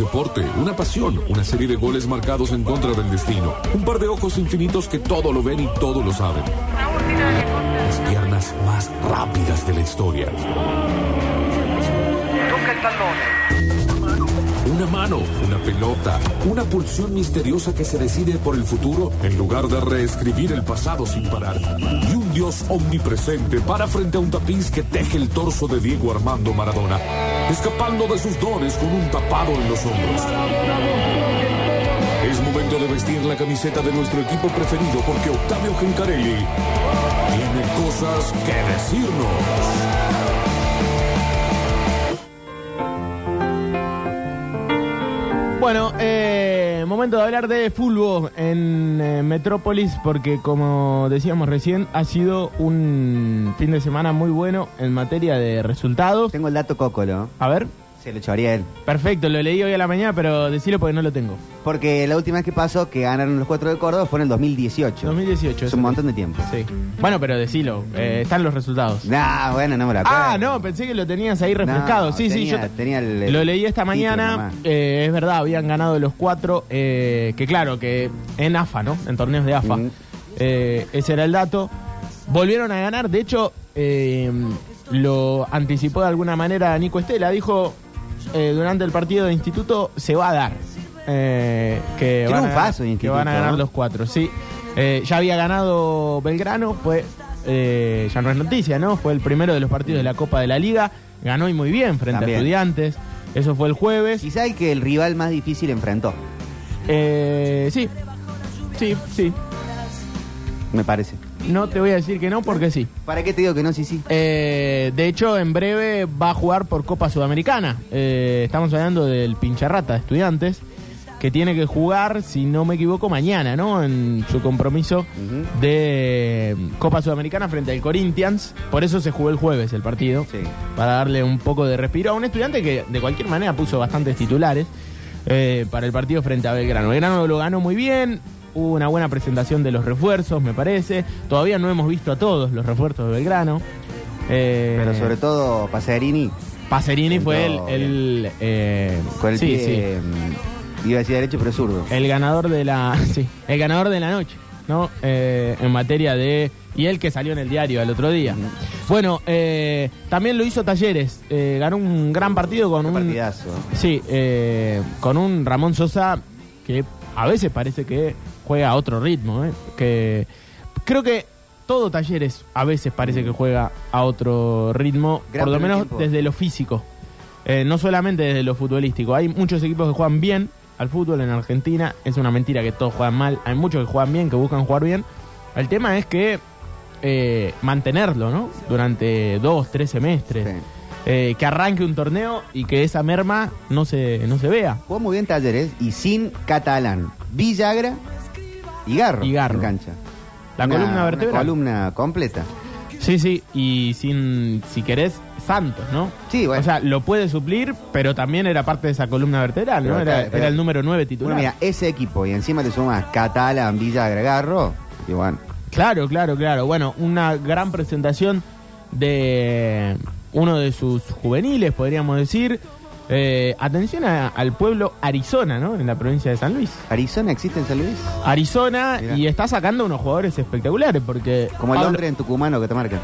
deporte, una pasión, una serie de goles marcados en contra del destino, un par de ojos infinitos que todo lo ven y todo lo saben. Las piernas más rápidas de la historia. Una mano, una pelota, una pulsión misteriosa que se decide por el futuro en lugar de reescribir el pasado sin parar. Y un Dios omnipresente para frente a un tapiz que teje el torso de Diego Armando Maradona, escapando de sus dones con un tapado en los hombros. Es momento de vestir la camiseta de nuestro equipo preferido porque Octavio Gencarelli tiene cosas que decirnos. Bueno, eh, momento de hablar de fútbol en eh, Metrópolis porque como decíamos recién ha sido un fin de semana muy bueno en materia de resultados. Tengo el dato Cocolo. A ver, Se lo echó Ariel. perfecto, lo leí hoy a la mañana, pero decirlo porque no lo tengo. Porque la última vez que pasó que ganaron los cuatro de Córdoba fue en el 2018. 2018. Es un montón de tiempo. Sí. Bueno, pero decilo, eh, están los resultados. Nah, bueno, no me la acuerdo. Ah, no, pensé que lo tenías ahí refrescado. No, sí, sí, yo tenía el- el lo leí esta mañana. eh, es verdad, habían ganado los cuatro. eh, que claro, que en AFA, ¿no? En torneos de AFA. Mm. Ese era el dato. Volvieron a ganar. De hecho, lo anticipó de alguna manera Nico Estela. Dijo eh, durante el partido de instituto se va a dar. eh, que, van a, de que van a ganar ¿no? los cuatro, sí. Eh, ya había ganado Belgrano, fue eh, ya no es noticia, ¿no? Fue el primero de los partidos de la Copa de la Liga, ganó y muy bien frente También. a estudiantes, eso fue el jueves. Quizá el que el rival más difícil enfrentó, Eh, sí, sí, sí. me parece. No te voy a decir que no porque sí. ¿Para qué te digo que no? Sí, sí. Eh, de hecho, en breve va a jugar por Copa Sudamericana. Eh, estamos hablando del Pincharrata de Estudiantes, que tiene que jugar, si no me equivoco, mañana, ¿no? En su compromiso de Copa Sudamericana frente al Corinthians. Por eso se jugó el jueves el partido. Sí. Para darle un poco de respiro a un estudiante que de cualquier manera puso bastantes titulares eh, para el partido frente a Belgrano. Belgrano lo ganó muy bien. Hubo una buena presentación de los refuerzos, me parece. Todavía no hemos visto a todos los refuerzos de Belgrano. Eh, Pero sobre todo Paserini Pacerini fue el, el, eh, con el sí, pie, mm, iba a decir derecho, pero zurdo. sí, el ganador de la sí, el ganador de la noche, ¿no? Eh, en materia de y el que salió en el diario el otro día. Bueno, eh, también lo hizo Talleres, eh, ganó un gran partido con un partidazo. sí, con un Ramón Sosa que a veces parece que juega a otro ritmo, ¿eh? que creo que todo Talleres a veces parece que juega a otro ritmo, Gran por lo menos tiempo. desde lo físico, Eh, no solamente desde lo futbolístico. Hay muchos equipos que juegan bien al fútbol en Argentina, es una mentira que todos juegan mal, hay muchos que juegan bien, que buscan jugar bien. El tema es que eh, mantenerlo, ¿no? Durante dos, tres semestres. Sí. Eh, que arranque un torneo y que esa merma no se, no se vea. Jugó muy bien Talleres y sin Catalán, Villagra y Garro. Y Garro. En cancha. La Una- columna una vertebral. columna completa. Sí, sí, y sin, si querés, Santos, ¿no? Sí, bueno. O sea, lo puede suplir, pero también era parte de esa columna vertebral, ¿no? Era, el número 9 titular. Bueno, mira, ese equipo y encima le sumas Catalán, Villagra, Garro. Y bueno, Claro, claro, claro. Bueno, una gran presentación de uno de sus juveniles, podríamos decir. Eh, atención a- al pueblo Arizona, ¿no? En la provincia de San Luis. ¿Arizona existe en San Luis? Arizona Mirá. y está sacando unos jugadores espectaculares porque... Como el Pablo- Londres en Tucumano que te marcan.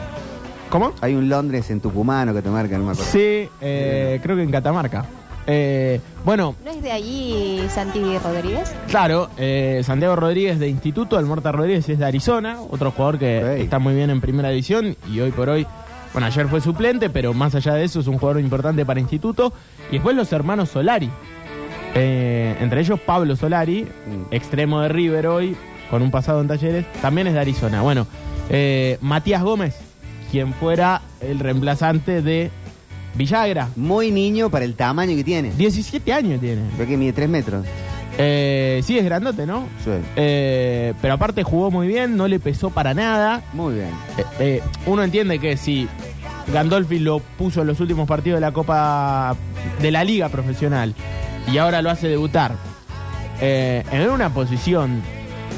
¿Cómo? Hay un Londres en Tucumano que te marcan, no me acuerdo. Sí, eh, creo que en Catamarca. Eh, bueno, ¿No es de allí Santi Rodríguez? Claro, eh, Santiago Rodríguez de Instituto, Almorta Rodríguez es de Arizona, otro jugador que está muy bien en primera división y hoy por hoy, bueno, ayer fue suplente, pero más allá de eso es un jugador importante para Instituto. Y después los hermanos Solari, Eh, entre ellos Pablo Solari, extremo de River hoy, con un pasado en talleres, también es de Arizona. Bueno, eh, Matías Gómez, quien fuera el reemplazante de Villagra, Muy niño para el tamaño que tiene. 17 años tiene. Creo que mide 3 metros. Eh, sí, es grandote, ¿no? Sí. Eh, pero aparte jugó muy bien, no le pesó para nada. Muy bien. Eh, uno entiende que si Gandolfi lo puso en los últimos partidos de la Copa de la Liga Profesional y ahora lo hace debutar eh, en una posición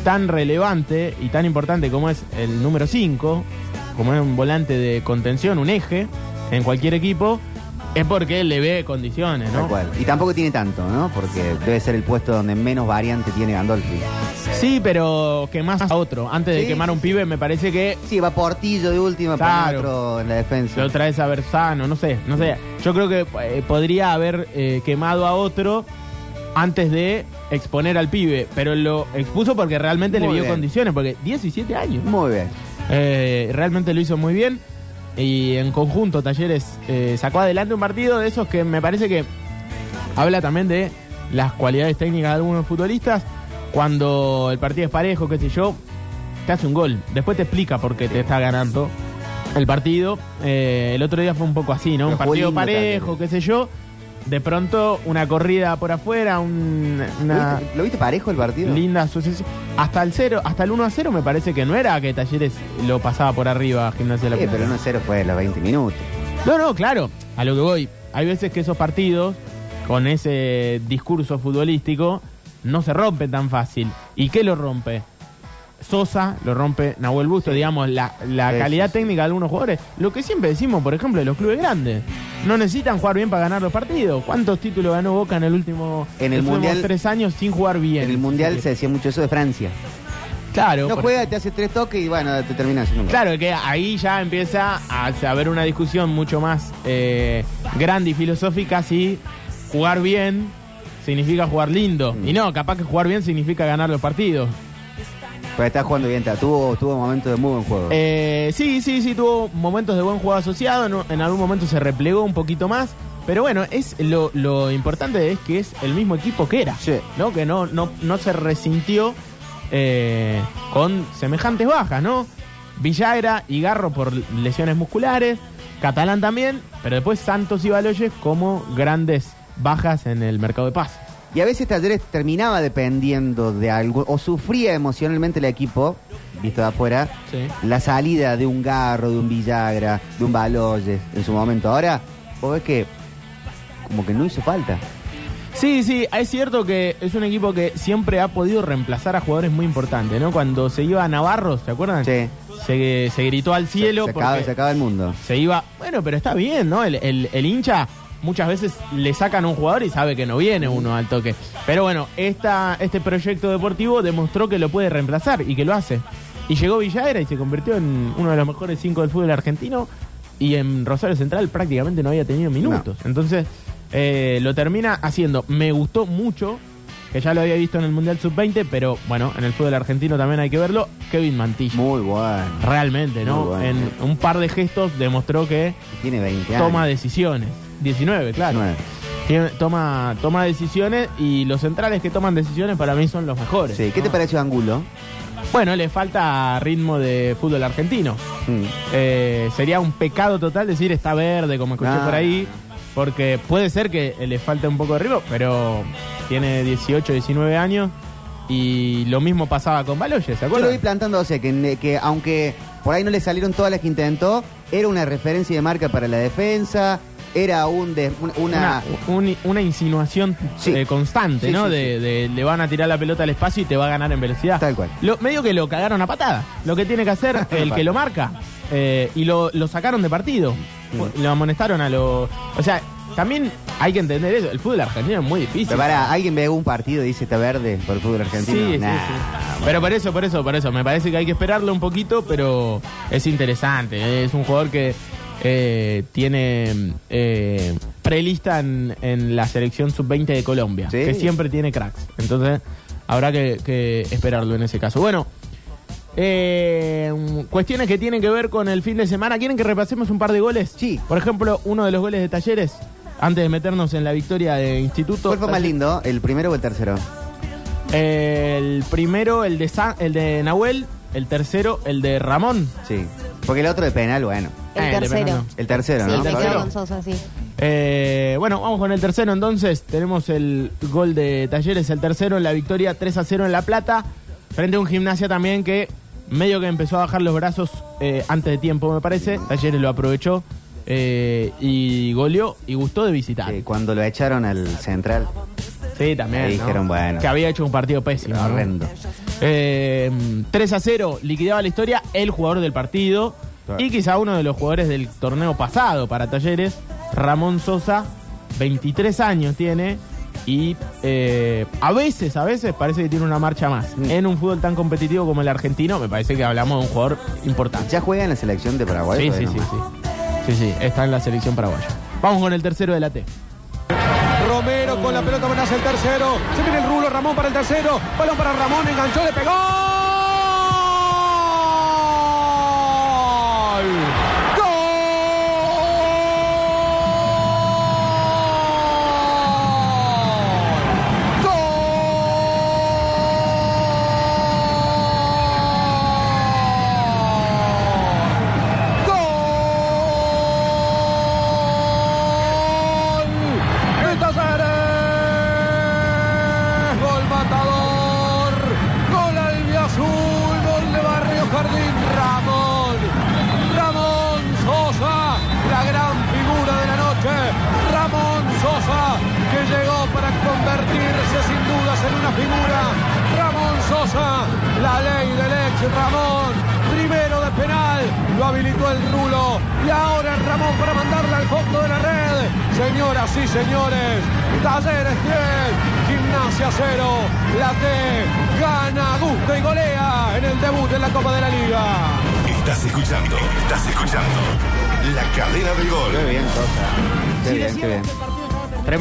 tan relevante y tan importante como es el número 5, como es un volante de contención, un eje en cualquier equipo, es porque le ve condiciones, ¿no? Y tampoco tiene tanto, ¿no? Porque debe ser el puesto donde menos variante tiene Gandolfi. Sí, pero quemás a otro. Antes de Sí. quemar a un pibe, me parece que Sí, va Portillo de última para Claro. otro en la defensa. lo traes a Bersano, no sé, no sé. Yo creo que eh, podría haber eh, quemado a otro antes de exponer al pibe, pero lo expuso porque realmente le Muy vio bien. condiciones, porque 17 años. Muy bien. Eh, realmente lo hizo muy bien y en conjunto Talleres eh, sacó adelante un partido de esos que me parece que habla también de las cualidades técnicas de algunos futbolistas. Cuando el partido es parejo, qué sé yo, te hace un gol. Después te explica por qué te está ganando el partido. Eh, el otro día fue un poco así, ¿no? Pero un partido parejo, también. qué sé yo. De pronto una corrida por afuera, un- ¿Lo viste, lo viste parejo el partido? linda asociación. Hasta el 0, hasta el 1 a 0 me parece que no era que Talleres lo pasaba por arriba a Gimnasia de la Sí, pero 1-0 fue a los 20 minutos. No, no, claro, a lo que voy. Hay veces que esos partidos, con ese discurso futbolístico, no se rompen tan fácil. ¿Y qué lo rompe? Sosa lo rompe Nahuel Busto, digamos, la, la Sí, calidad sí, técnica de algunos jugadores. Lo que siempre decimos, por ejemplo, de los clubes grandes. No necesitan jugar bien para ganar los partidos. ¿Cuántos títulos ganó Boca en el último En el Mundial- tres años sin jugar bien? En el Mundial se decía mucho eso de Francia. Claro. No juega, te hace tres toques y bueno, te termina haciendo un gol. Claro, que ahí ya empieza a haber una discusión mucho más eh, grande y filosófica si jugar bien significa jugar lindo. Mm. Y no, capaz que jugar bien significa ganar los partidos. Pero está jugando bien, está- tuvo, tuvo momentos de muy buen juego. Eh, sí, sí, sí, tuvo momentos de buen juego asociado, en, en algún momento se replegó un poquito más. Pero bueno, es lo, lo importante es que es el mismo equipo que era. Sí. ¿no? Que no, no, no se resintió eh, con semejantes bajas, ¿no? Villagra y Garro por lesiones musculares, Catalán también, pero después Santos y Baloyes como grandes bajas en el mercado de pases. Y a veces Talleres terminaba dependiendo de algo, o sufría emocionalmente el equipo, visto de afuera, Sí. la salida de un Garro, de un Villagra, de un Baloyes en su momento. Ahora, vos ves que como que no hizo falta. Sí, sí, es cierto que es un equipo que siempre ha podido reemplazar a jugadores muy importantes, ¿no? Cuando se iba a Navarro, ¿se acuerdan? Sí. Se, se gritó al cielo se, se acaba, se acaba el mundo. se iba. Bueno, pero está bien, ¿no? El, el- el hincha muchas veces le sacan a un jugador y sabe que no viene uno al toque. Pero bueno, esta, este proyecto deportivo demostró que lo puede reemplazar y que lo hace. Y llegó Villagra y se convirtió en uno de los mejores cinco del fútbol argentino. Y en Rosario Central prácticamente no había tenido minutos. Entonces, eh, lo termina haciendo. Me gustó mucho, que ya lo había visto en el Mundial Sub-20, pero bueno, en el fútbol argentino también hay que verlo. Kevin Mantilla. Muy bueno. Realmente, ¿no? Bueno. En un par de gestos demostró que Tiene 20 años. toma decisiones. 19, claro. 19. Tiene- toma, toma decisiones y los centrales que toman decisiones para mí son los mejores. Sí, ¿qué te ¿no? pareció Angulo? Bueno, le falta ritmo de fútbol argentino. Mm. Eh, sería un pecado total decir está verde, como escuché No, por ahí, porque puede ser que le falte un poco de ritmo, pero tiene 18, 19 años y lo mismo pasaba con Baloyes, ¿se Yo lo acuerdan? vi plantándose, que, que aunque por ahí no le salieron todas las que intentó, era una referencia de marca para la defensa, era un de- un- una... una, un- una insinuación Sí. eh, constante, Sí, ¿no? sí, de, de- le van a tirar la pelota al espacio y te va a ganar en velocidad. Tal cual. Lo, medio que lo cagaron a patada. Lo que tiene que hacer el que lo marca. eh, y lo, lo sacaron de partido. Mm. Lo amonestaron a lo. O sea, también hay que entender eso. El fútbol argentino es muy difícil. Pero para, ¿alguien ve un partido y dice está verde por el fútbol Sí, argentino? sí, Nah, sí. Pero por eso, por eso, por eso. Me parece que hay que esperarlo un poquito, pero es interesante. Es un jugador que eh, tiene eh, prelista en, en la selección sub-20 de Colombia, Sí. que siempre tiene cracks. Entonces, habrá que, que esperarlo en ese caso. Bueno, eh, cuestiones que tienen que ver con el fin de semana. ¿Quieren que repasemos un par de goles? Sí. Por ejemplo, uno de los goles de Talleres, antes de meternos en la victoria de Instituto. ¿Cuál fue más lindo, el primero o el tercero? el primero, el de, Sa- el de Nahuel. El tercero, el de Ramón. Sí. Porque el otro de penal, bueno. El Eh, de tercero. penal El tercero, Sí, ¿no? me quedo tercero. con Sosa, sí. Eh, bueno, vamos con el tercero entonces. Tenemos el gol de Talleres, el tercero en la victoria 3 a 0 en La Plata. Frente a un gimnasia también que medio que empezó a bajar los brazos eh, antes de tiempo, me parece. Talleres lo aprovechó eh, y goleó y gustó de visitar. Sí, cuando lo echaron al central, Sí, también. Ahí ¿no? dijeron, bueno. Que había hecho un partido pésimo. ¿no? horrendo. Eh, 3 a 0, liquidaba la historia el jugador del partido Claro. y quizá uno de los jugadores del torneo pasado para Talleres, Ramón Sosa, 23 años tiene y eh, a veces, a veces parece que tiene una marcha más. Mm. En un fútbol tan competitivo como el argentino, me parece que hablamos de un jugador importante. ¿Ya juega en la selección de Paraguay? Sí, o sí, no? sí, sí. Sí, sí, está en la selección paraguaya. Vamos con el tercero de la T. Romero con la pelota amenaza el tercero. Se viene el rulo Ramón para el tercero. Balón para Ramón, enganchó, le pegó.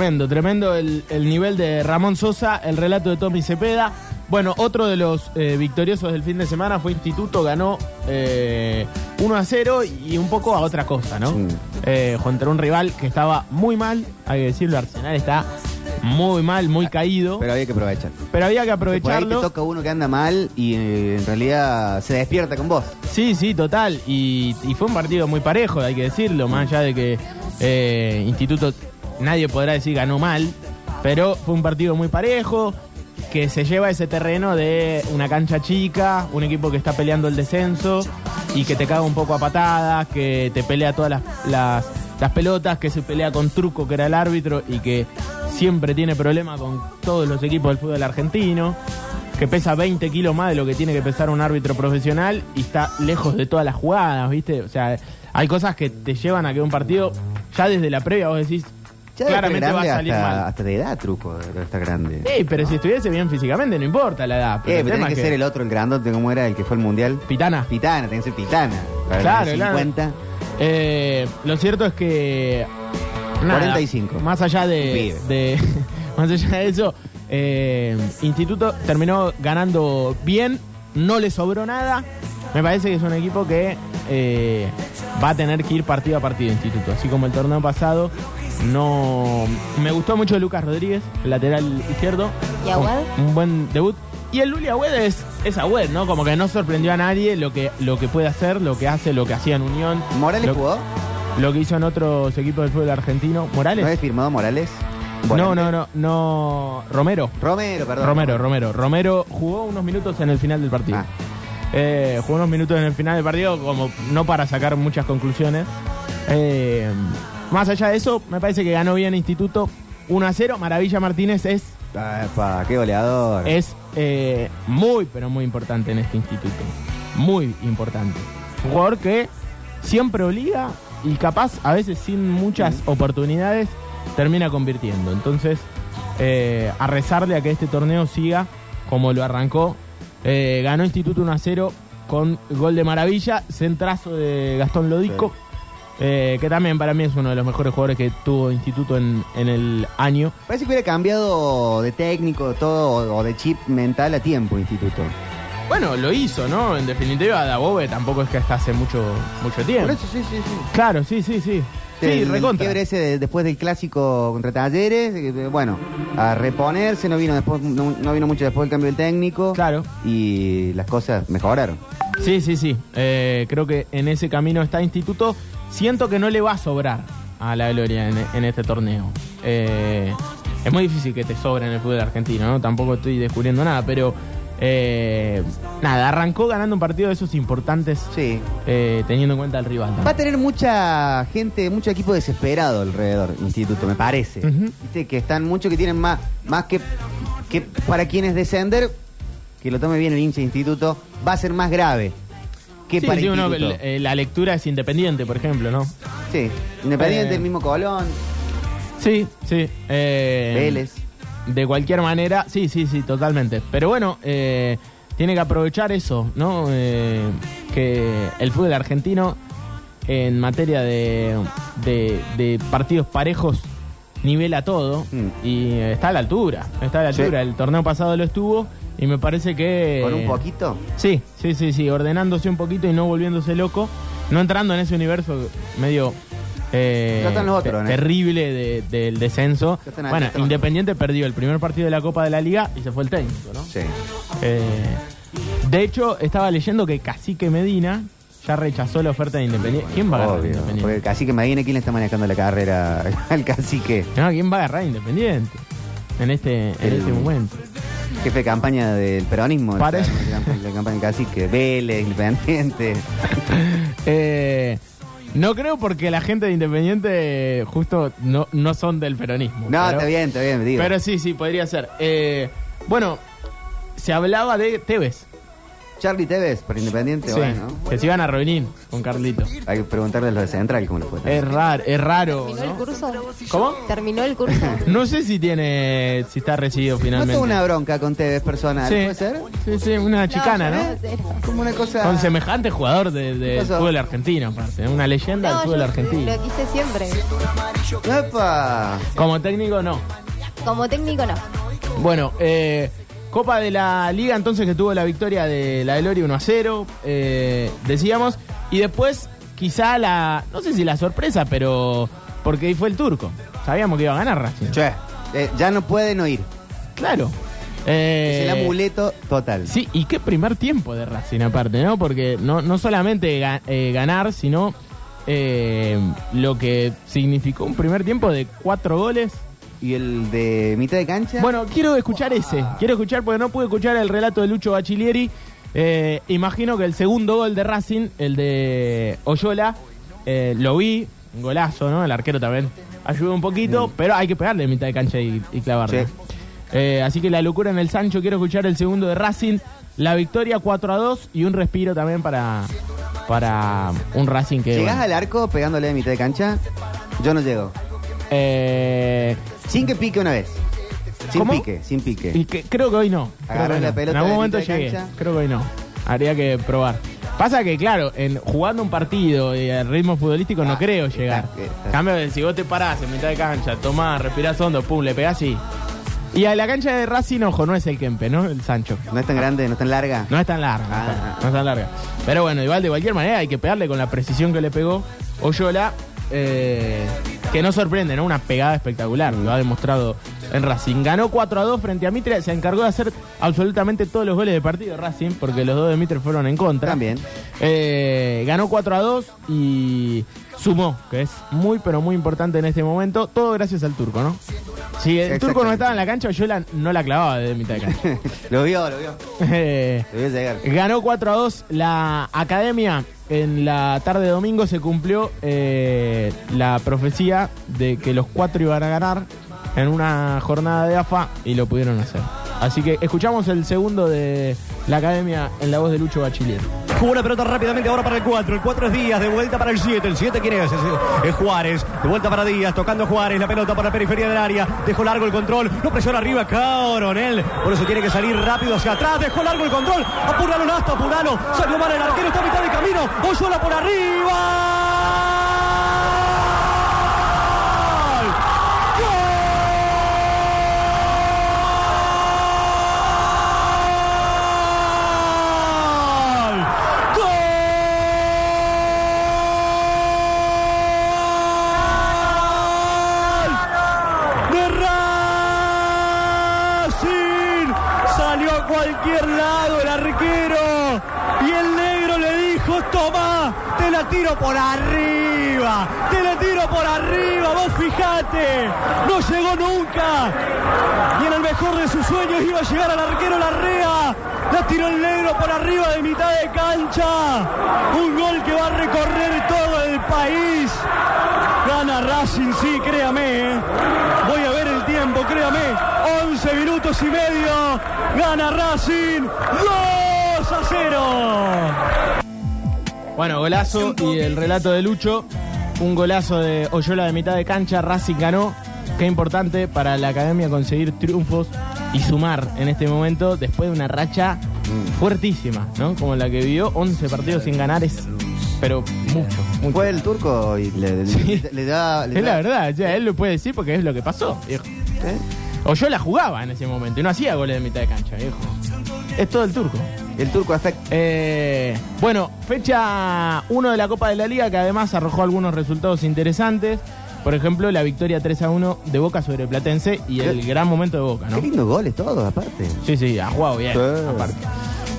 Tremendo, tremendo el, el nivel de Ramón Sosa, el relato de Tommy Cepeda. Bueno, otro de los eh, victoriosos del fin de semana fue Instituto, ganó eh, 1 a 0 y un poco a otra cosa, ¿no? Sí. Eh, contra un rival que estaba muy mal, hay que decirlo, Arsenal está muy mal, muy caído, Pero había que aprovechar. pero había que Por ahí te aprovecharlo. toca uno que anda mal y eh, en realidad se despierta con vos. Sí, sí, total. Y, y fue un partido muy parejo, hay que decirlo, más allá de que eh, Instituto nadie podrá decir ganó mal, pero fue un partido muy parejo, que se lleva ese terreno de una cancha chica, un equipo que está peleando el descenso y que te caga un poco a patadas, que te pelea todas las, las, las pelotas, que se pelea con Truco, que era el árbitro, y que siempre tiene problemas con todos los equipos del fútbol argentino que pesa 20 kilos más de lo que tiene que pesar un árbitro profesional y está lejos de todas las jugadas, ¿viste? O sea, hay cosas que te llevan a que un partido, ya desde la previa vos decís, Ya claramente va a salir hasta, mal. hasta de edad, truco, estar grande. Ey, pero si estuviese bien físicamente, no importa la edad. Pero Eh, pero tiene que, ser el otro, el grandote, como era el que fue el mundial. Pitana. Pitana, tiene que ser pitana. Para Claro, el claro. 50. Eh, lo cierto es que. nada, 45. Más allá de. más allá de eso, eh, Instituto terminó ganando bien, no le sobró nada. Me parece que es un equipo que eh, va a tener que ir partido a partido, Instituto. Así como el torneo pasado. No. Me gustó mucho Lucas Rodríguez, lateral izquierdo. ¿Y Agüed? Un, un buen debut. Y el Luli Agüed es, es Agüed, ¿no? Como que no sorprendió a nadie lo que, lo que puede hacer, lo que hace, lo que hacía en Unión. ¿Morales lo, jugó? Lo que hizo en otros equipos del fútbol argentino. ¿Morales? ¿No es firmado Morales? no, no, no, no. Romero. Romero, perdón. Romero, Romero. Romero jugó unos minutos en el final del partido. Ah. Eh, jugó unos minutos en el final del partido, como no para sacar muchas conclusiones. Eh, más allá de eso, me parece que ganó bien Instituto 1 a 0. Maravilla Martínez es, qué goleador. es eh, muy, pero muy importante en este instituto. Muy importante. Un jugador que siempre obliga y capaz, a veces sin muchas oportunidades, termina convirtiendo. Entonces, eh, a rezarle a que este torneo siga como lo arrancó. Eh, ganó Instituto 1 a 0 con gol de maravilla, centrazo de Gastón Lodico, eh, que también para mí es uno de los mejores jugadores que tuvo Instituto en, en el año. Parece que hubiera cambiado de técnico, todo, o de chip mental a tiempo, Instituto. Bueno, lo hizo, ¿no? En definitiva, Dabove tampoco es que hasta hace mucho, mucho tiempo. Por eso, sí, sí, sí. Claro, sí, sí, sí. Sí, el, recontra. ese de- después del clásico contra Talleres, eh, bueno, a reponerse, no vino después, no, no vino mucho después del cambio del técnico. Claro. Y las cosas mejoraron. Sí, sí, sí. Eh, creo que en ese camino está Instituto. Siento que no le va a sobrar a la Gloria en, en este torneo. Eh, es muy difícil que te sobre en el fútbol argentino, ¿no? Tampoco estoy descubriendo nada, pero eh, nada, arrancó ganando un partido de esos importantes, Sí. eh, teniendo en cuenta el rival. Va a tener mucha gente, mucho equipo desesperado alrededor, Instituto, me parece. Viste que están muchos que tienen más, más que, que para quienes descender, que lo tome bien el hincha de Instituto, va a ser más grave. Sí, para sí, uno, instituto. eh, la lectura es independiente, por ejemplo, ¿no? Sí, Independiente, Eh, el mismo Colón, Sí, sí. eh, Vélez. De cualquier manera, sí, sí, sí, totalmente. Pero bueno, eh, tiene que aprovechar eso, ¿no? Eh, que el fútbol argentino, en materia de, de- de partidos parejos, nivela todo Mm. y está a la altura. Está a la Sí. altura. El torneo pasado lo estuvo y me parece que. Con un poquito. Sí, sí, sí, sí, ordenándose un poquito y no volviéndose loco, no entrando en ese universo medio eh, Ya están los otros, ¿no? terrible de- del descenso. Bueno, Independiente perdió el primer partido de la Copa de la Liga y se fue el técnico, ¿no? Sí. Eh, de hecho, estaba leyendo que Cacique Medina ya rechazó la oferta de Independiente. ¿Quién va a agarrar Obvio. Independiente? Porque el cacique, imagina quién le está manejando la carrera al cacique. No, ¿quién va a agarrar Independiente? En este, en El- este momento. Jefe de campaña del peronismo. Parece- La, campaña- la campaña del cacique. Vélez, Independiente. Eh, no creo porque la gente de Independiente justo no, no son del peronismo. No, pero- está bien, está bien, digo. Pero sí, sí, podría ser. Eh, bueno, se hablaba de Tevez. Charlie Tevez, por Independiente, Sí, bueno. que se iban a reunir con Carlito. Hay que preguntarle a los de Central cómo le fue. Es raro, es raro, ¿Terminó el ¿no? curso? ¿Cómo? ¿Terminó el curso? No sé si tiene, si está recibido ¿No finalmente. tuvo una bronca con Tevez personal? Sí. ¿Puede ser? Sí, sí, una chicana, ¿no? Como una cosa... Con semejante jugador de, de fútbol argentino, aparte. Una leyenda del No, fútbol argentino. lo quise siempre. ¡Epa! Como técnico, no. Como técnico no. Bueno, eh, Copa de la Liga entonces que tuvo la victoria de la de Lori 1 a 0, eh, decíamos, y después quizá la, no sé si la sorpresa, pero porque ahí fue el turco. Sabíamos que iba a ganar Racing. Che, eh, ya no pueden oír. Claro. Eh, Es el amuleto total. Sí, y qué primer tiempo de Racing aparte, ¿no? Porque no, no solamente ga- eh, ganar, sino eh, lo que significó un primer tiempo de cuatro goles. ¿Y el de mitad de cancha? Bueno, quiero escuchar ese. Quiero escuchar porque no pude escuchar el relato de Lucho Bachilieri. Eh, imagino que el segundo gol de Racing, el de Oyola, eh, lo vi, un golazo, ¿no? El arquero también ayudó un poquito, pero hay que pegarle en mitad de cancha y. Sí. Eh, así que la locura en el Sancho, quiero escuchar el segundo de Racing, la victoria 4 a 2 y un respiro también para, para un Racing que... ¿Llegás bueno, al arco pegándole a mitad de cancha? Yo no llego. eh, Sin que pique una vez. Sin ¿Cómo? pique, sin pique. Y que, creo que hoy no. Creo que la no. pelota En algún de momento mitad de llegué. cancha. Creo que hoy no. Habría que probar. Pasa que, claro, en jugando un partido y al ritmo futbolístico no Ah, creo está, llegar. está. Cambio de si vos te parás en mitad de cancha, tomás, respirás hondo, pum, le pegás y. Y a la cancha de Racing, ojo, no es el Kempe, ¿no? El Sancho. No es tan grande, no es tan larga. No es tan larga, no, Ah, es tan- no es tan larga. Pero bueno, igual de cualquier manera hay que pegarle con la precisión que le pegó Oyola, eh, que no sorprende, ¿no? Una pegada espectacular, lo ha demostrado en Racing. Ganó 4 a 2 frente a Mitre, se encargó de hacer absolutamente todos los goles de partido de Racing, porque los dos de Mitre fueron en contra. También. Eh, ganó 4 a 2 y sumó, que es muy, pero muy importante en este momento. Todo gracias al turco, ¿no? Si el turco no estaba en la cancha, Oyola no la clavaba desde mitad de cancha. lo vio, lo vio. Eh, Lo vio llegar. Ganó 4 a 2 la academia. En la tarde de domingo se cumplió eh, la profecía de que los cuatro iban a ganar en una jornada de AFA y lo pudieron hacer. Así que escuchamos el segundo de la academia en la voz de Lucho Bachiller. Jugó una pelota rápidamente ahora para el 4. El 4 es Díaz, de vuelta para el 7. El 7 quién es? Es, Juárez. De vuelta para Díaz, tocando Juárez. La pelota para la periferia del área. Dejó largo el control. No presiona arriba Coronel. Por eso tiene que salir rápido hacia atrás. Dejó largo el control. Apúralo, Nasta, apúralo. Salió mal el arquero. Está a mitad de camino. Oyola por arriba. Te la tiro por arriba, te la tiro por arriba, vos fijate, no llegó nunca. Y en el mejor de sus sueños iba a llegar al arquero Larrea. La tiró el negro por arriba de mitad de cancha. Un gol que va a recorrer todo el país. Gana Racing, sí, créame. ¿eh? Voy a ver el tiempo, créame. 11 minutos y medio. Gana Racing. 2 a 0. Bueno, golazo y el relato de Lucho. Un golazo de Oyola de mitad de cancha. Racing ganó. Qué importante para la academia conseguir triunfos y sumar en este momento después de una racha fuertísima, ¿no? Como la que vivió 11 partidos sin ganar es, pero mucho, mucho. Fue el turco y le, le- Sí. le da. le Es da- la verdad, ya él lo puede decir porque es lo que pasó, viejo. ¿Eh? Oyola jugaba en ese momento y no hacía goles de mitad de cancha, viejo. Es todo el turco. El turco afecta. Eh, bueno, fecha 1 de la Copa de la Liga que además arrojó algunos resultados interesantes. Por ejemplo, la victoria 3 a 1 de Boca sobre Platense y el gran momento de Boca, ¿no? Qué lindos goles todos, aparte. Sí, sí, ha jugado bien. Sí. aparte.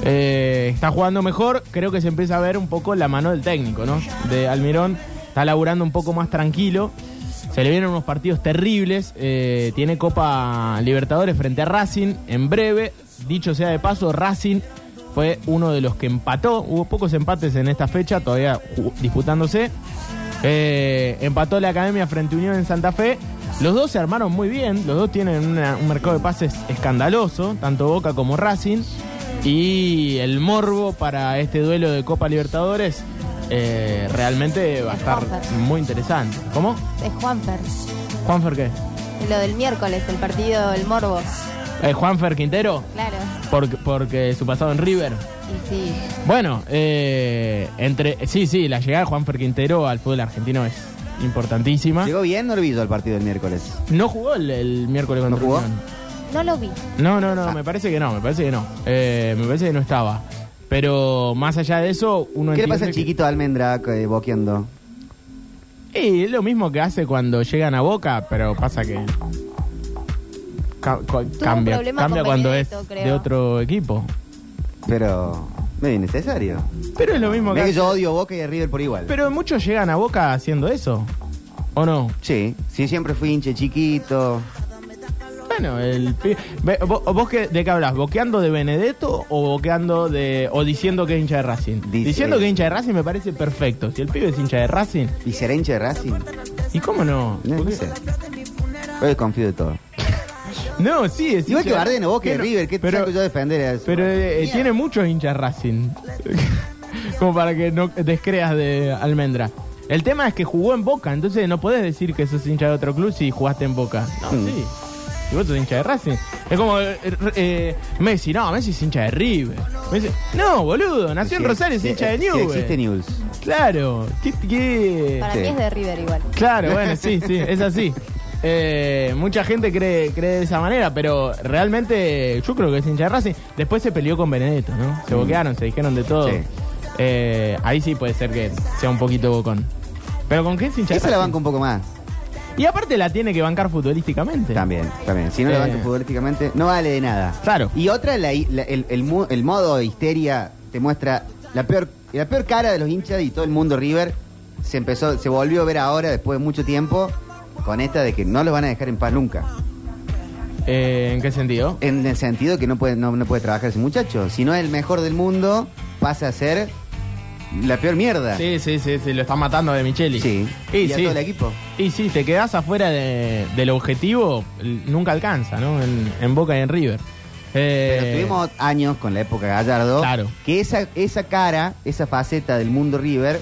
Eh, está jugando mejor, creo que se empieza a ver un poco la mano del técnico, ¿no? De Almirón, está laburando un poco más tranquilo. Se le vienen unos partidos terribles. eh, tiene Copa Libertadores frente a Racing en breve. Dicho sea de paso, Racing fue uno de los que empató. Hubo pocos empates en esta fecha, todavía disputándose. Eh, empató la academia frente a Unión en Santa Fe. Los dos se armaron muy bien, los dos tienen una- un mercado de pases escandaloso, tanto Boca como Racing. Y el morbo para este duelo de Copa Libertadores eh, realmente va a estar Juanfer. muy interesante. ¿Cómo? Es Juanfer. ¿Juanfer qué? Lo del miércoles, el partido El Morbo. Eh, ¿Juanfer Quintero? Claro. Porque, porque su pasado en River. Y sí. Bueno, eh, entre sí, sí, la llegada de Juanfer Quintero al fútbol argentino es importantísima. ¿Llegó bien o olvido el partido del miércoles? No jugó el, el miércoles contra ¿No jugó? Unión. No lo vi. No, no, no, me parece que no, me parece que no. Eh, me parece que no estaba. Pero más allá de eso, uno ¿Qué le pasa al chiquito Almendra eh, boqueando? Y es lo mismo que hace cuando llegan a Boca, pero pasa que ca- ca- un cambia, problema cambia con cuando es de otro equipo. Pero medio innecesario. Pero es lo mismo que Ve que yo odio Boca y a River por igual. Pero muchos llegan a Boca haciendo eso. ¿O no? Sí, sí, siempre fui hinche chiquito. Bueno, el pi- Ve- ¿Vos, vos qué- de qué hablas? ¿Boqueando de Benedetto o boqueando de. o diciendo que es hincha de Racing? Dice- Diciendo que es hincha de Racing me parece perfecto. Si el pibe es hincha de Racing, ¿Y será hincha de Racing? ¿y cómo no? No, ¿Por no sé. Hoy confío de todo. No, sí, es Igual que Bardeno, Boca y Pero- River, ¿qué pero, saco yo a defender a eso? pero eh, tiene muchos hinchas Racing. Como para que no descreas de Almendra. El tema es que jugó en Boca, entonces no podés decir que sos hincha de otro club si jugaste en Boca. No, Mm. sí. Y vos sos hincha de Racing. Es como eh, eh, Messi, no, Messi es hincha de River. Messi- no, boludo, nació en Sí, Rosario, es sí, hincha de Newell's. existe News. Claro, ¿qué, qué? Para Sí. mí es de River igual. Claro, bueno, sí, sí, es así. Eh, mucha gente cree, cree de esa manera, pero realmente yo creo que es hincha de Racing. Después se peleó con Benedetto, ¿no? Se boquearon, se dijeron de todo. Sí. Eh, ahí sí puede ser que sea un poquito bocón. Pero ¿con qué es hincha de Esa la Racing? banca un poco más. Y aparte la tiene que bancar futbolísticamente. También, también. Si no la Eh. banca futbolísticamente, no vale de nada. Claro. Y otra, la- la- el, el mu- el modo histeria te muestra la peor, la peor cara de los hinchas y todo el mundo River se empezó, se volvió a ver ahora después de mucho tiempo con esta de que no los van a dejar en paz nunca. Eh, ¿En qué sentido? En el sentido que no puede, no, no puede trabajar ese muchacho. Si no es el mejor del mundo, pasa a ser la peor mierda. Sí, sí, sí, sí, lo están matando de Micheli. Sí. Y, Y a sí. todo el equipo. Y sí, te quedas afuera de- del objetivo, nunca alcanza, ¿no? En, en Boca y en River. Eh, Pero tuvimos años con la época Gallardo Claro. que esa, esa cara, esa faceta del mundo River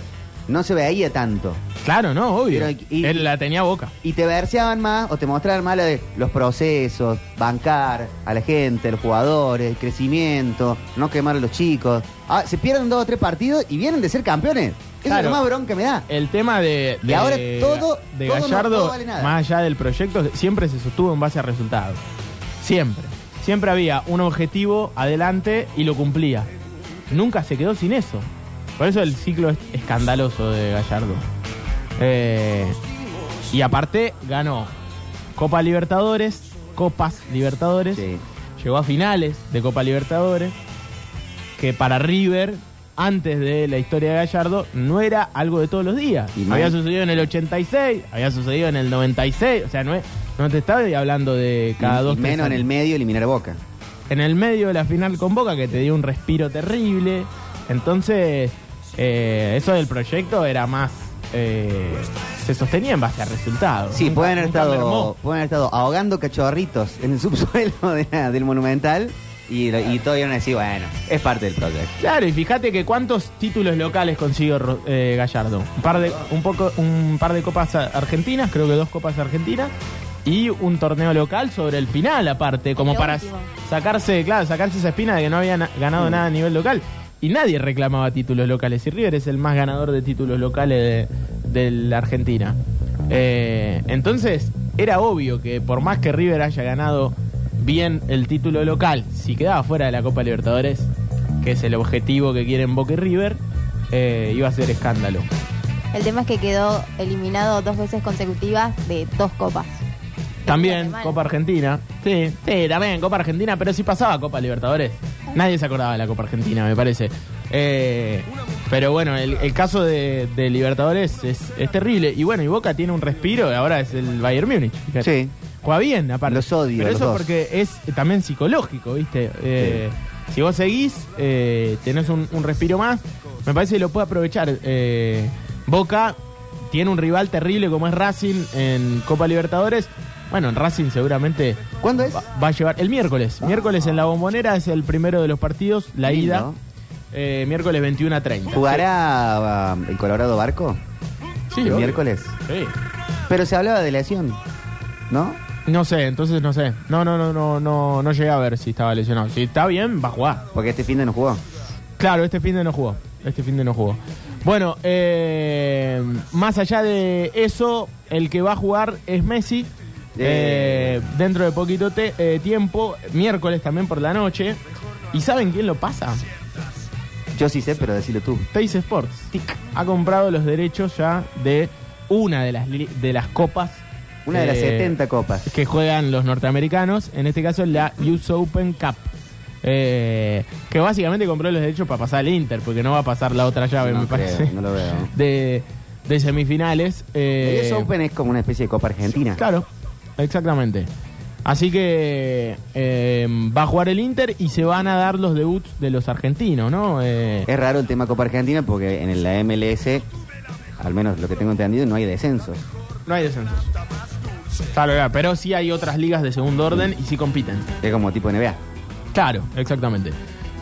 no se veía tanto. Claro, no, obvio. Pero, y- Él la tenía Boca. Y te verseaban más o te mostraban más de los procesos, bancar a la gente, los jugadores, el crecimiento, no quemar a los chicos. Ah, se pierden dos o tres partidos y vienen de ser campeones. Eso Claro. es lo más bronca me da. El tema de, Y de- ahora todo- de todo Gallardo, no vale nada. más allá del proyecto, siempre se sostuvo en base a resultados. Siempre. Siempre había un objetivo adelante y lo cumplía. Nunca se quedó sin eso. Por eso el ciclo es escandaloso de Gallardo. Eh, y aparte ganó Copa Libertadores, Copas Libertadores, Sí. llegó a finales de Copa Libertadores, que para River, antes de la historia de Gallardo, no era algo de todos los días. Y no- había sucedido en el 86, había sucedido en el 96, o sea, no, es, no te estaba hablando de cada Y- dos y menos en el medio eliminar a Boca. En el medio de la final con Boca, que te dio un respiro terrible. Entonces, eh, eso del proyecto era más... eh, se sostenía en base a resultados. Sí, Nunca- pueden haber, nunca estado, pueden haber estado ahogando cachorritos en el subsuelo de la- del Monumental Y, lo- y todavía no decir, bueno, es parte del proyecto. Claro, y fíjate que cuántos títulos locales consiguió Ro- eh, Gallardo. Un par de un poco un par de copas a- argentinas, creo que dos copas argentinas y un torneo local sobre el final aparte, como Lo para último. sacarse, claro, sacarse esa espina de que no habían ganado nada a nivel local. Y nadie reclamaba títulos locales. Y River es el más ganador de títulos locales de, la Argentina. Eh, entonces, era obvio que por más que River haya ganado bien el título local, si quedaba fuera de la Copa Libertadores, que es el objetivo que quieren Boca y River, eh, iba a ser escándalo. El tema es que quedó eliminado dos veces consecutivas de dos copas. También Alemania. Copa Argentina. Sí, sí, también Copa Argentina, pero sí pasaba Copa Libertadores. Nadie se acordaba de la Copa Argentina, me parece. Eh, pero bueno, el, el caso de, de Libertadores es, es terrible. Y bueno, y Boca tiene un respiro ahora es el Bayern Múnich. fíjate. Sí. Juega bien, aparte. Los odio, Pero los eso dos. porque es también psicológico, ¿viste? Eh, Si vos seguís, eh, tenés un, un respiro más. Me parece que lo puede aprovechar. Eh, Boca tiene un rival terrible como es Racing en Copa Libertadores. Bueno, en Racing seguramente ¿Cuándo es? va, va a llevar el miércoles. Miércoles en la bombonera es el primero de los partidos, la Lindo. ida. Eh, miércoles 21 a 30. ¿Jugará el Colorado Barco? Sí, el obvio. miércoles. Sí. Pero se hablaba de lesión, ¿no? No sé, entonces no sé. No, no, no, no, no, no llegué a ver si estaba lesionado. Si está bien, va a jugar. Porque este fin de no jugó. Claro, este fin de no jugó. Este fin de no jugó. Bueno, eh, más allá de eso, el que va a jugar es Messi. Eh. Eh, dentro de poquito te- eh, tiempo, miércoles también por la noche. ¿Y saben quién lo pasa? Yo sí sé, pero decilo tú. Teis Sports. TIC, ha comprado los derechos ya de una de las, li- de las copas. Una de las eh, 70 copas. que juegan los norteamericanos, en este caso la US Open Cup. Eh, que básicamente compró los derechos para pasar al Inter, porque no va a pasar la otra llave, No me creo, parece. no lo veo. De, de semifinales. eh, El US Open es como una especie de copa argentina. Claro, exactamente. Así que eh, va a jugar el Inter y se van a dar los debuts de los argentinos, ¿no? Eh, Es raro el tema Copa Argentina porque en la MLS, al menos lo que tengo entendido, no hay descensos. no hay descensos. Claro, ya, pero sí hay otras ligas de segundo orden y sí compiten. Es como tipo NBA. Claro, exactamente.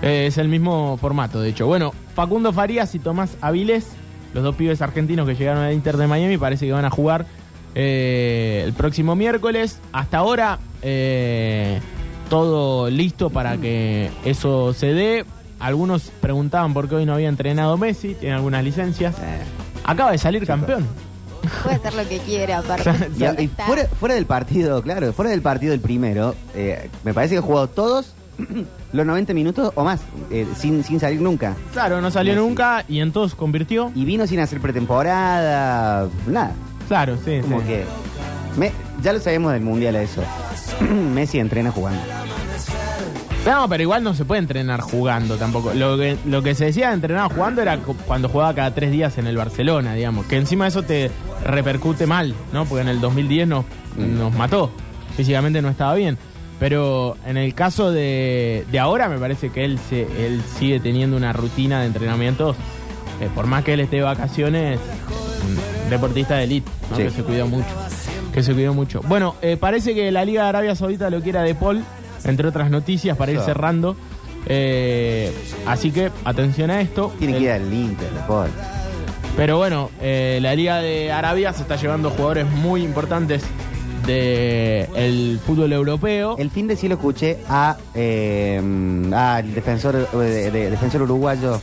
Eh, es el mismo formato, de hecho. Bueno, Facundo Farías y Tomás Avilés, los dos pibes argentinos que llegaron al Inter de Miami, parece que van a jugar eh, el próximo miércoles. Hasta ahora, eh, todo listo para que eso se dé. Algunos preguntaban por qué hoy no había entrenado Messi, tiene algunas licencias. Acaba de salir campeón. Puede hacer lo que quiera, aparte. Fuera, fuera del partido, claro, fuera del partido del primero, eh, me parece que ha jugado todos los 90 minutos o más, eh, sin, sin salir nunca. Claro, no salió Messi. nunca y entonces convirtió. Y vino sin hacer pretemporada, nada. Claro, sí. Como sí. que. me- ya lo sabemos del mundial eso. Messi entrena jugando. No, pero igual no se puede entrenar jugando tampoco. Lo que, lo que se decía de entrenar jugando era cu- cuando jugaba cada tres días en el Barcelona, digamos. Que encima eso te repercute mal, ¿no? Porque en el 2010 nos, Mm. nos mató. Físicamente no estaba bien. Pero en el caso de, de ahora me parece que él, se, él sigue teniendo una rutina de entrenamientos. eh, por más que él esté de vacaciones, un deportista de elite, ¿no? Sí. que se cuidó mucho. Que se cuidó mucho. Bueno, eh, parece que la Liga de Arabia Saudita lo quiera de Paul, entre otras noticias, para ir cerrando. Eh, así que atención a esto. Tiene que ir al Inter, Paul. pero bueno, eh, la Liga de Arabia se está llevando jugadores muy importantes del fútbol europeo. El fin de sí lo escuché a eh, al defensor de- de- defensor uruguayo.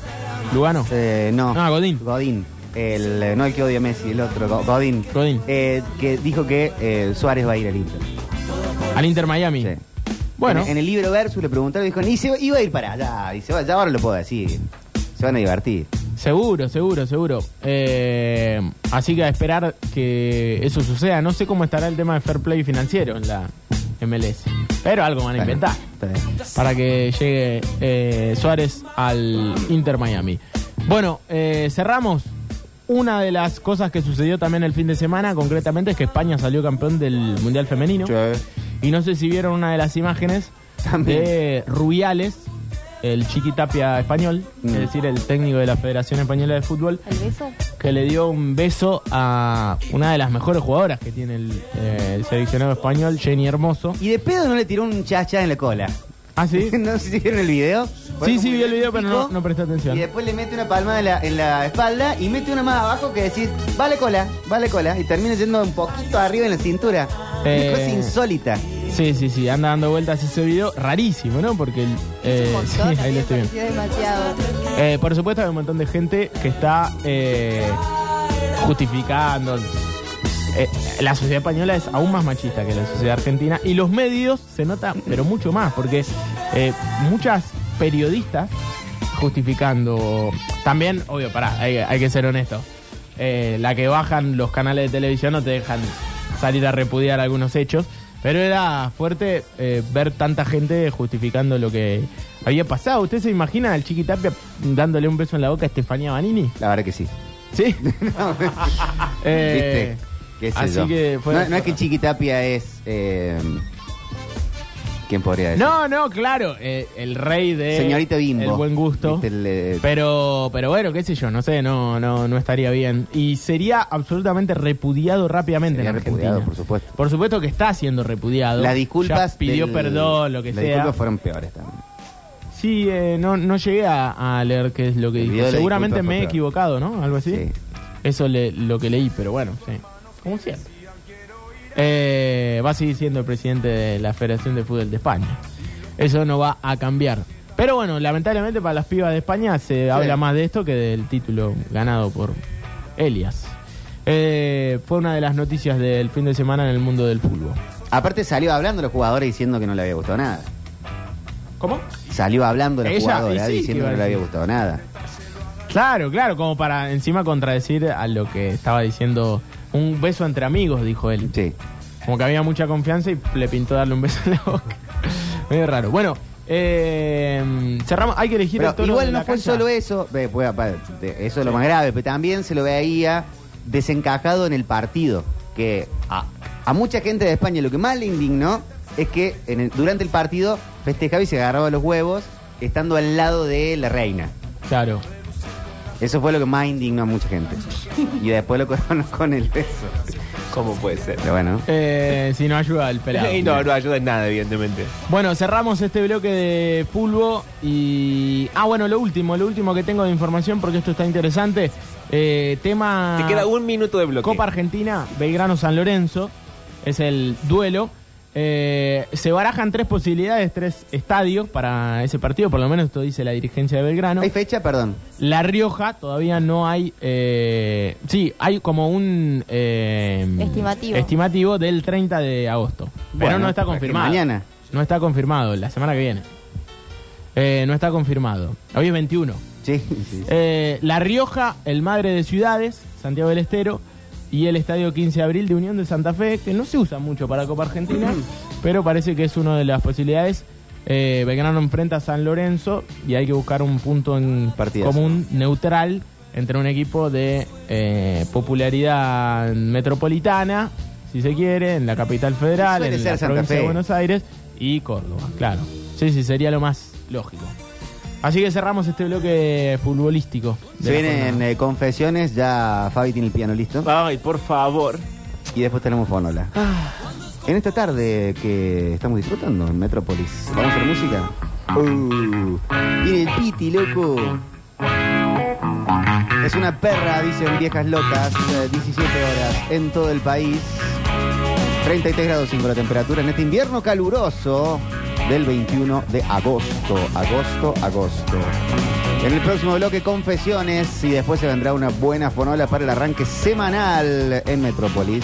Lugano. eh, no. Ah, Godín. Godín. El, eh, no el que odia a Messi, el otro, Go- Godín. Godín. Eh, que dijo que eh, Suárez va a ir al Inter. Al Inter Miami. Sí. Bueno, En, en el libro Versus le preguntaron y dijo, ni se iba a ir para allá. Dice, ya ahora lo puedo decir. Se van a divertir. seguro, seguro, seguro. Eh, así que a esperar que eso suceda. No sé cómo estará el tema de fair play financiero en la MLS. Pero algo van a inventar. bien. para que llegue eh, Suárez al Inter Miami. Bueno, eh, cerramos. Una de las cosas que sucedió también el fin de semana, concretamente, es que España salió campeón del Mundial Femenino. Y no sé si vieron una de las imágenes También. de Rubiales, el chiquitapia español, Mm. es decir, el técnico de la Federación Española de Fútbol, ¿El beso? que le dio un beso a una de las mejores jugadoras que tiene el, eh, el seleccionado español, Jenny Hermoso. Y de pedo no le tiró un chacha en la cola. ¿Ah, sí? no sé si vieron el video. Sí, sí, vi el video, pero no, no presté atención. Y después le mete una palmada en la, en la espalda y mete una más abajo que decís, vale cola, vale cola. Y termina yendo un poquito arriba en la cintura. Eh, Una cosa insólita. Sí, sí, sí, anda dando vueltas ese video. Rarísimo, ¿no? Porque. el- eh, un montón, sí, ahí lo estoy viendo. Eh, por supuesto, hay un montón de gente que está eh, justificando. Eh, la sociedad española es aún más machista que la sociedad argentina y los medios se nota, pero mucho más, porque eh, muchas periodistas justificando. También, obvio, pará, hay, hay que ser honesto. Eh, la que bajan los canales de televisión no te dejan salir a repudiar algunos hechos, pero era fuerte eh, ver tanta gente justificando lo que había pasado. ¿Usted se imagina al Chiquitapia dándole un beso en la boca a Estefanía Banini? La verdad que sí. ¿Sí? Eh, ¿Viste? ¿Qué sé así yo? que fue- no, no es que Chiquitapia es. Eh, ¿Quién podría decir? No, no, claro, eh, el rey de Señorita Bimbo. el buen gusto. ¿Viste? El, eh, Pero, pero bueno, qué sé yo, no sé, no, no, no estaría bien. Y sería absolutamente repudiado rápidamente Sería en Argentina. repudiado, por supuesto. Por supuesto que está siendo repudiado. Las disculpas. Ya pidió del- perdón, lo que las sea. disculpas fueron peores también. Sí, eh, no, no llegué a, a leer qué es lo que El dijo. video de la Seguramente disculpa me he fue peor. equivocado, ¿no? Algo así. Sí. Eso le- lo que leí, pero bueno, sí. Como siempre. Eh, va a seguir siendo el presidente de la Federación de Fútbol de España. Eso no va a cambiar. Pero bueno, lamentablemente para las pibas de España se habla más de esto que del título ganado por Elias. Eh, fue una de las noticias del fin de semana en el mundo del fútbol. Aparte salió hablando los jugadores diciendo que no le había gustado nada. ¿Cómo? Salió hablando la jugadora y sí, diciendo ¿qué que no le había gustado nada. Claro, claro, como para encima contradecir a lo que estaba diciendo. Un beso entre amigos, dijo él. Sí. Como que había mucha confianza y le pintó darle un beso en la boca. Medio raro. Bueno, eh, cerramos. Hay que elegir Pero el de igual la no fue cancha. solo eso, fue aparte, eso es lo más grave, pero también se lo veía desencajado en el partido, que a, a mucha gente de España lo que más le indignó es que en el- durante el partido festejaba y se agarraba los huevos estando al lado de la reina. Claro. Eso fue lo que más indignó a mucha gente. Y después lo coronaron con el beso. ¿Cómo puede ser? Pero bueno. Eh, si no ayuda el pelado. Y no, no ayuda en nada, evidentemente. Bueno, cerramos este bloque de Pulvo y... Ah, bueno, lo último, lo último que tengo de información porque esto está interesante. Eh, tema... Te queda un minuto de bloque. Copa Argentina, Belgrano-San Lorenzo. Es el duelo. Eh, se barajan tres posibilidades, tres estadios para ese partido, por lo menos esto dice la dirigencia de Belgrano. ¿Hay fecha? Perdón. La Rioja todavía no hay. eh, sí, hay como un. eh, Estimativo. Estimativo del 30 de agosto. Pero Bueno, no está confirmado. mañana. No está confirmado, la semana que viene. Eh, no está confirmado. Hoy es 21. Sí, sí, sí. Eh, la Rioja, el Madre de Ciudades, Santiago del Estero, y el Estadio 15 de Abril de Unión de Santa Fe, que no se usa mucho para Copa Argentina, pero parece que es una de las posibilidades. Eh, Belgrano enfrenta a San Lorenzo y hay que buscar un punto en Partidazo. común neutral entre un equipo de eh, popularidad metropolitana, si se quiere, en la capital federal, en la Santa provincia de. Buenos Aires y Córdoba, claro. Sí, sí, sería lo más lógico. Así que cerramos este bloque futbolístico. Se vienen eh, confesiones, ya Fabi tiene el piano listo. Ay, por favor. Y después tenemos Fonola. En esta tarde que estamos disfrutando en Metrópolis, ¿vamos a hacer música? Uh, viene el Piti, loco. Es una perra, dicen viejas locas, eh, 17 horas en todo el país. 33 grados 5 la temperatura en este invierno caluroso del 21 de agosto. Agosto, agosto. En el próximo bloque, confesiones y después se vendrá una buena fonola para el arranque semanal en Metrópolis.